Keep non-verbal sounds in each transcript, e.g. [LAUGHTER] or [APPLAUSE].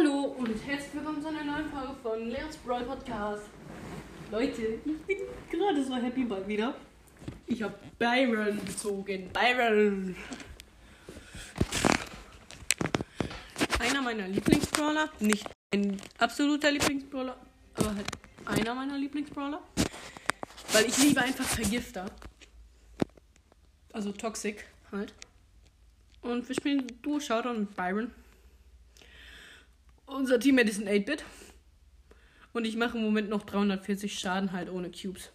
Hallo und herzlich willkommen zu einer neuen Folge von Leons Brawl Podcast. Leute, ich bin gerade so happy bald wieder. Ich habe Byron gezogen. Byron. Einer meiner Lieblingsbrawler. Nicht ein absoluter Lieblingsbrawler, aber halt einer meiner Lieblingsbrawler. Weil ich liebe einfach Vergifter. Also Toxic halt. Und wir spielen Duo Showdown mit Byron. Unser Teammate ist ein 8-Bit. Und ich mache im Moment noch 340 Schaden halt ohne Cubes.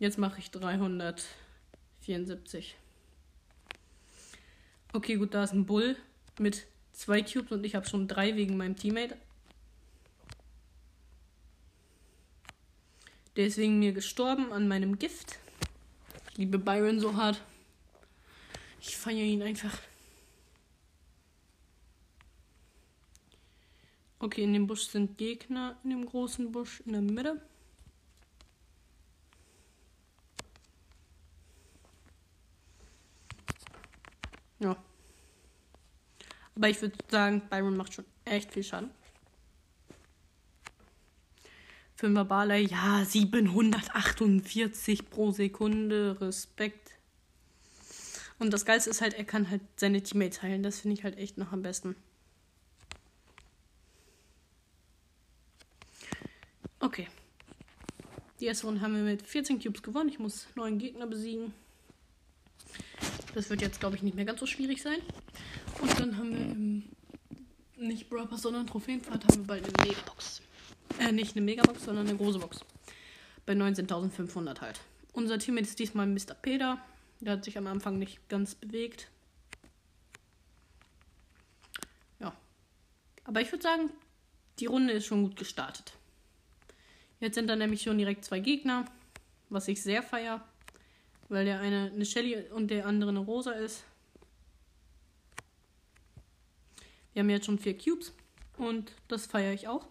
Jetzt mache ich 374. Okay, gut, da ist ein Bull mit zwei Cubes und ich habe schon drei wegen meinem Teammate. Der ist wegen mir gestorben an meinem Gift. Ich liebe Byron so hart. Ich feiere ihn einfach. Okay, in dem Busch sind Gegner, in dem großen Busch in der Mitte. Ja. Aber ich würde sagen, Byron macht schon echt viel Schaden. Fünfer Barley, ja, 748 pro Sekunde, Respekt. Und das Geilste ist halt, er kann halt seine Teammates heilen. Das finde ich halt echt noch am besten. Okay. Die erste Runde haben wir mit 14 Cubes gewonnen. Ich muss neun Gegner besiegen. Das wird jetzt, glaube ich, nicht mehr ganz so schwierig sein. Und dann haben wir im, nicht Brawl sondern Trophäenfahrt haben wir bald eine Megabox. Äh, nicht eine Megabox, sondern eine große Box. Bei 19.500 halt. Unser Team ist diesmal Mr. Peter. Der hat sich am Anfang nicht ganz bewegt. Ja. Aber ich würde sagen, die Runde ist schon gut gestartet. Jetzt sind da nämlich schon direkt zwei Gegner, was ich sehr feier, weil der eine eine Shelly und der andere eine Rosa ist. Wir haben jetzt schon vier Cubes und das feiere ich auch.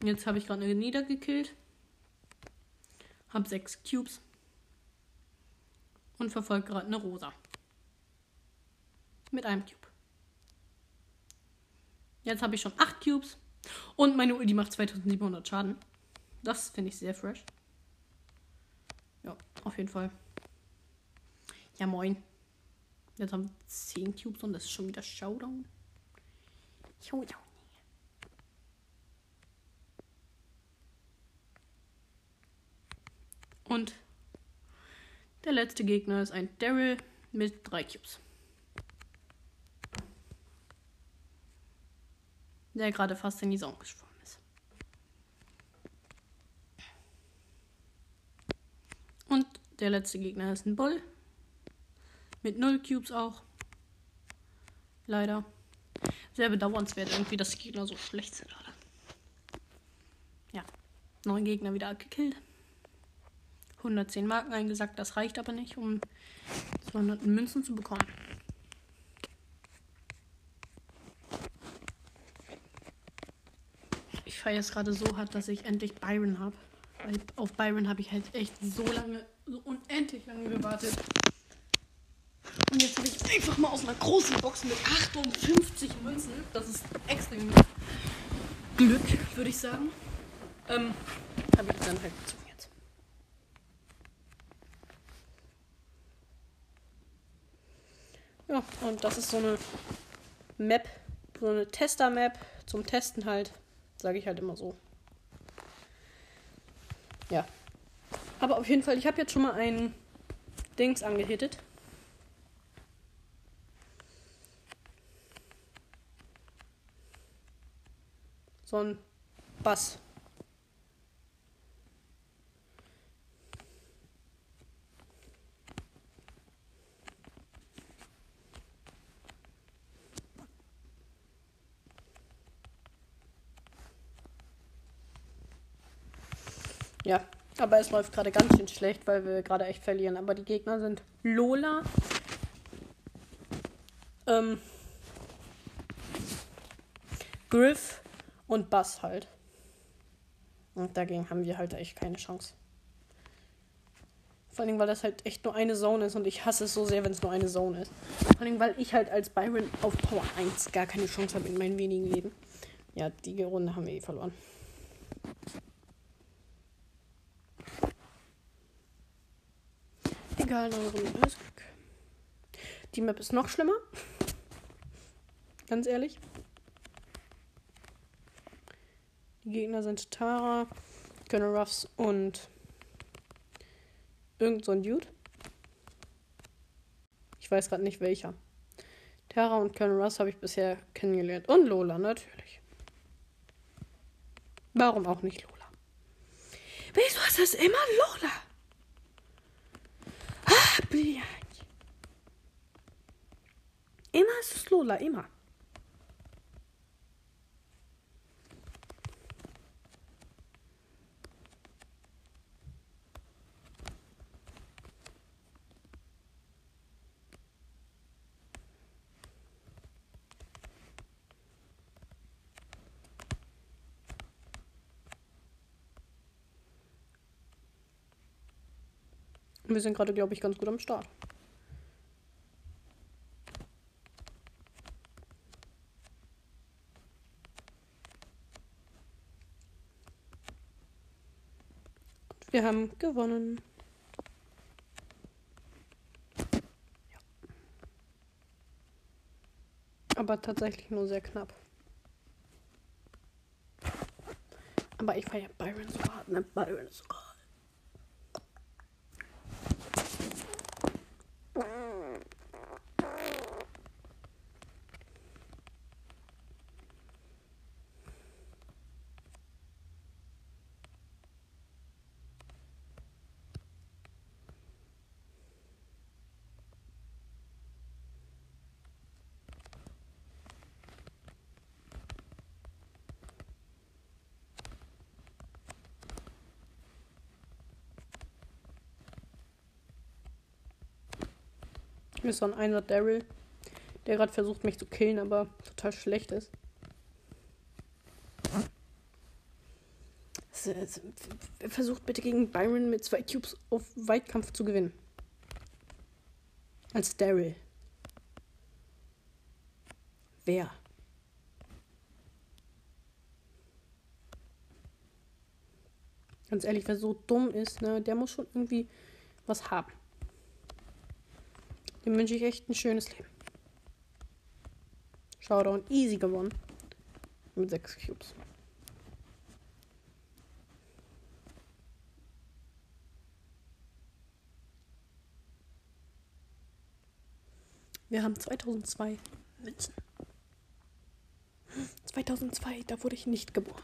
Und jetzt habe ich gerade eine niedergekillt. Hab sechs Cubes und verfolgt gerade eine Rosa. Mit einem Cube. Jetzt habe ich schon 8 Cubes. Und meine Ulti macht 2700 Schaden. Das finde ich sehr fresh. Ja, auf jeden Fall. Ja, moin. Jetzt haben wir 10 Cubes und das ist schon wieder Showdown. Showdown. Und der letzte Gegner ist ein Daryl mit drei Cubes. Der gerade fast in die Zone geschwommen ist. Und der letzte Gegner ist ein Bull. Mit null Cubes auch. Leider. Sehr bedauernswert irgendwie, dass die Gegner so schlecht sind gerade. Ja. Neun Gegner wieder gekillt. 110 Marken eingesackt. Das reicht aber nicht, um 200 Münzen zu bekommen. Ich feiere es gerade so hart, dass ich endlich Byron habe. Weil auf Byron habe ich halt echt so lange, so unendlich lange gewartet. Und jetzt habe ich einfach mal aus einer großen Box mit 58 Münzen. Das ist extrem Glück, würde ich sagen. Ähm, habe ich dann halt gezogen. Ja, und das ist so eine Map, so eine Tester-Map zum Testen halt. Sage ich halt immer so. Ja. Aber auf jeden Fall, ich habe jetzt schon mal ein Dings angehittet. So ein Bass. Ja, aber es läuft gerade ganz schön schlecht, weil wir gerade echt verlieren. Aber die Gegner sind Lola, ähm, Griff und Bass halt. Und dagegen haben wir halt echt keine Chance. Vor allem, weil das halt echt nur eine Zone ist und ich hasse es so sehr, wenn es nur eine Zone ist. Vor allem, weil ich halt als Byron auf Power 1 gar keine Chance habe in meinen wenigen Leben. Ja, die Runde haben wir eh verloren. Egal, neue Runde. Alles. Die Map ist noch schlimmer. Ganz ehrlich. Die Gegner sind Tara, Colonel Ruffs und irgend so ein Dude. Ich weiß gerade nicht welcher. Tara und Colonel Ruffs habe ich bisher kennengelernt. Und Lola, natürlich. Warum auch nicht Lola? Wieso ist das immer Lola? Ah, blöd. Immer ist es Lola, immer. Wir sind gerade, glaube ich, ganz gut am Start. Wir haben gewonnen. Ja. Aber tatsächlich nur sehr knapp. Aber ich feiere Byron so hart, ne? Byron so hart. Ist so ein Einsatz Daryl, der gerade versucht, mich zu killen, aber total schlecht ist. Er versucht bitte gegen Byron mit zwei Cubes auf Weitkampf zu gewinnen. Als Daryl. Wer? Ganz ehrlich, wer so dumm ist, ne, der muss schon irgendwie was haben. Dem wünsche ich echt ein schönes Leben. Showdown easy gewonnen. Mit sechs Cubes. Wir haben 2002 Münzen. 2002, da wurde ich nicht geboren.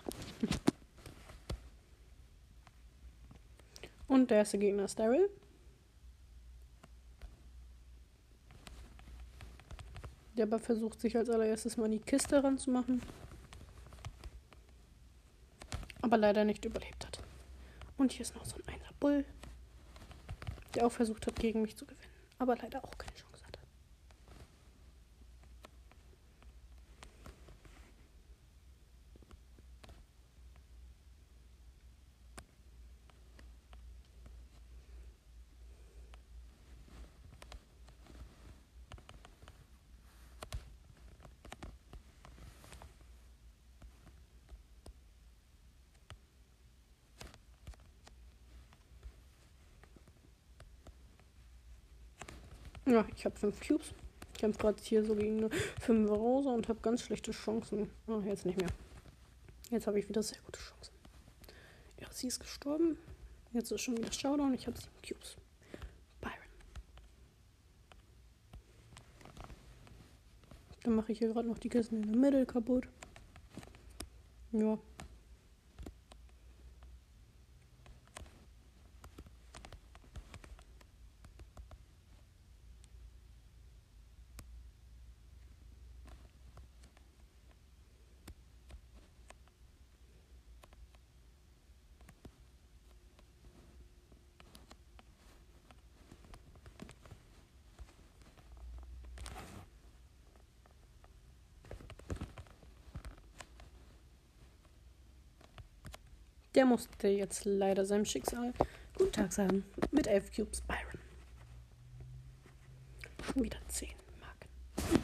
Und der erste Gegner ist Daryl. Der aber versucht, sich als allererstes mal in die Kiste ranzumachen. Aber leider nicht überlebt hat. Und hier ist noch so ein Einer Bull, der auch versucht hat, gegen mich zu gewinnen. Aber leider auch keine Chance. Ja, ich habe fünf Cubes. Ich kämpfe gerade hier so gegen eine 5 Rosa und habe ganz schlechte Chancen. Oh, jetzt nicht mehr. Jetzt habe ich wieder sehr gute Chancen. Ja, sie ist gestorben. Jetzt ist schon wieder Showdown. Ich habe sieben Cubes. Byron. Dann mache ich hier gerade noch die Kisten in der Mitte kaputt. Ja, Der musste jetzt leider seinem Schicksal guten Tag sagen. Mit 11 Cubes Byron. Wieder 10 Marken.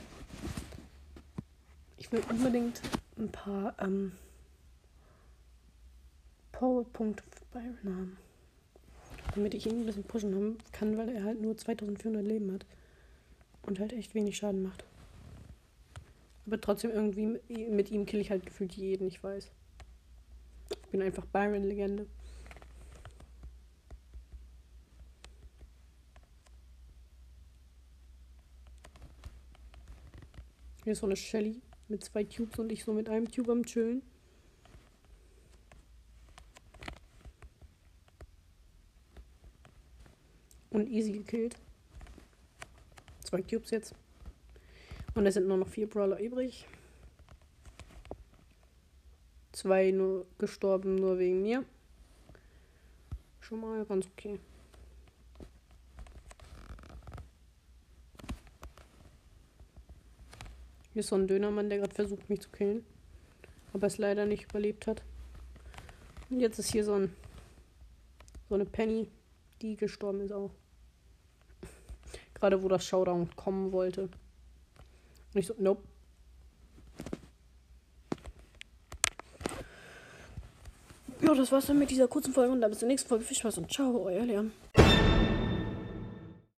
Ich will unbedingt ein paar ähm, Powerpunkte für Byron haben. Damit ich ihn ein bisschen pushen kann, weil er halt nur 2400 Leben hat. Und halt echt wenig Schaden macht. Aber trotzdem irgendwie mit ihm kill ich halt gefühlt jeden, ich weiß. Bin einfach Byron-Legende. Hier ist so eine Shelly mit zwei Cubes und ich so mit einem Cube am Chillen. Und easy gekillt. Zwei Cubes jetzt. Und es sind nur noch vier Brawler übrig. Zwei nur gestorben, nur wegen mir. Schon mal ganz okay. Hier ist so ein Dönermann, der gerade versucht, mich zu killen. Aber es leider nicht überlebt hat. Und jetzt ist hier so ein so eine Penny, die gestorben ist auch. [LAUGHS] Gerade wo das Showdown kommen wollte. Und ich so, nope. Ja, das war's dann mit dieser kurzen Folge und dann bis zur nächsten Folge. Viel Spaß und ciao, euer Leon.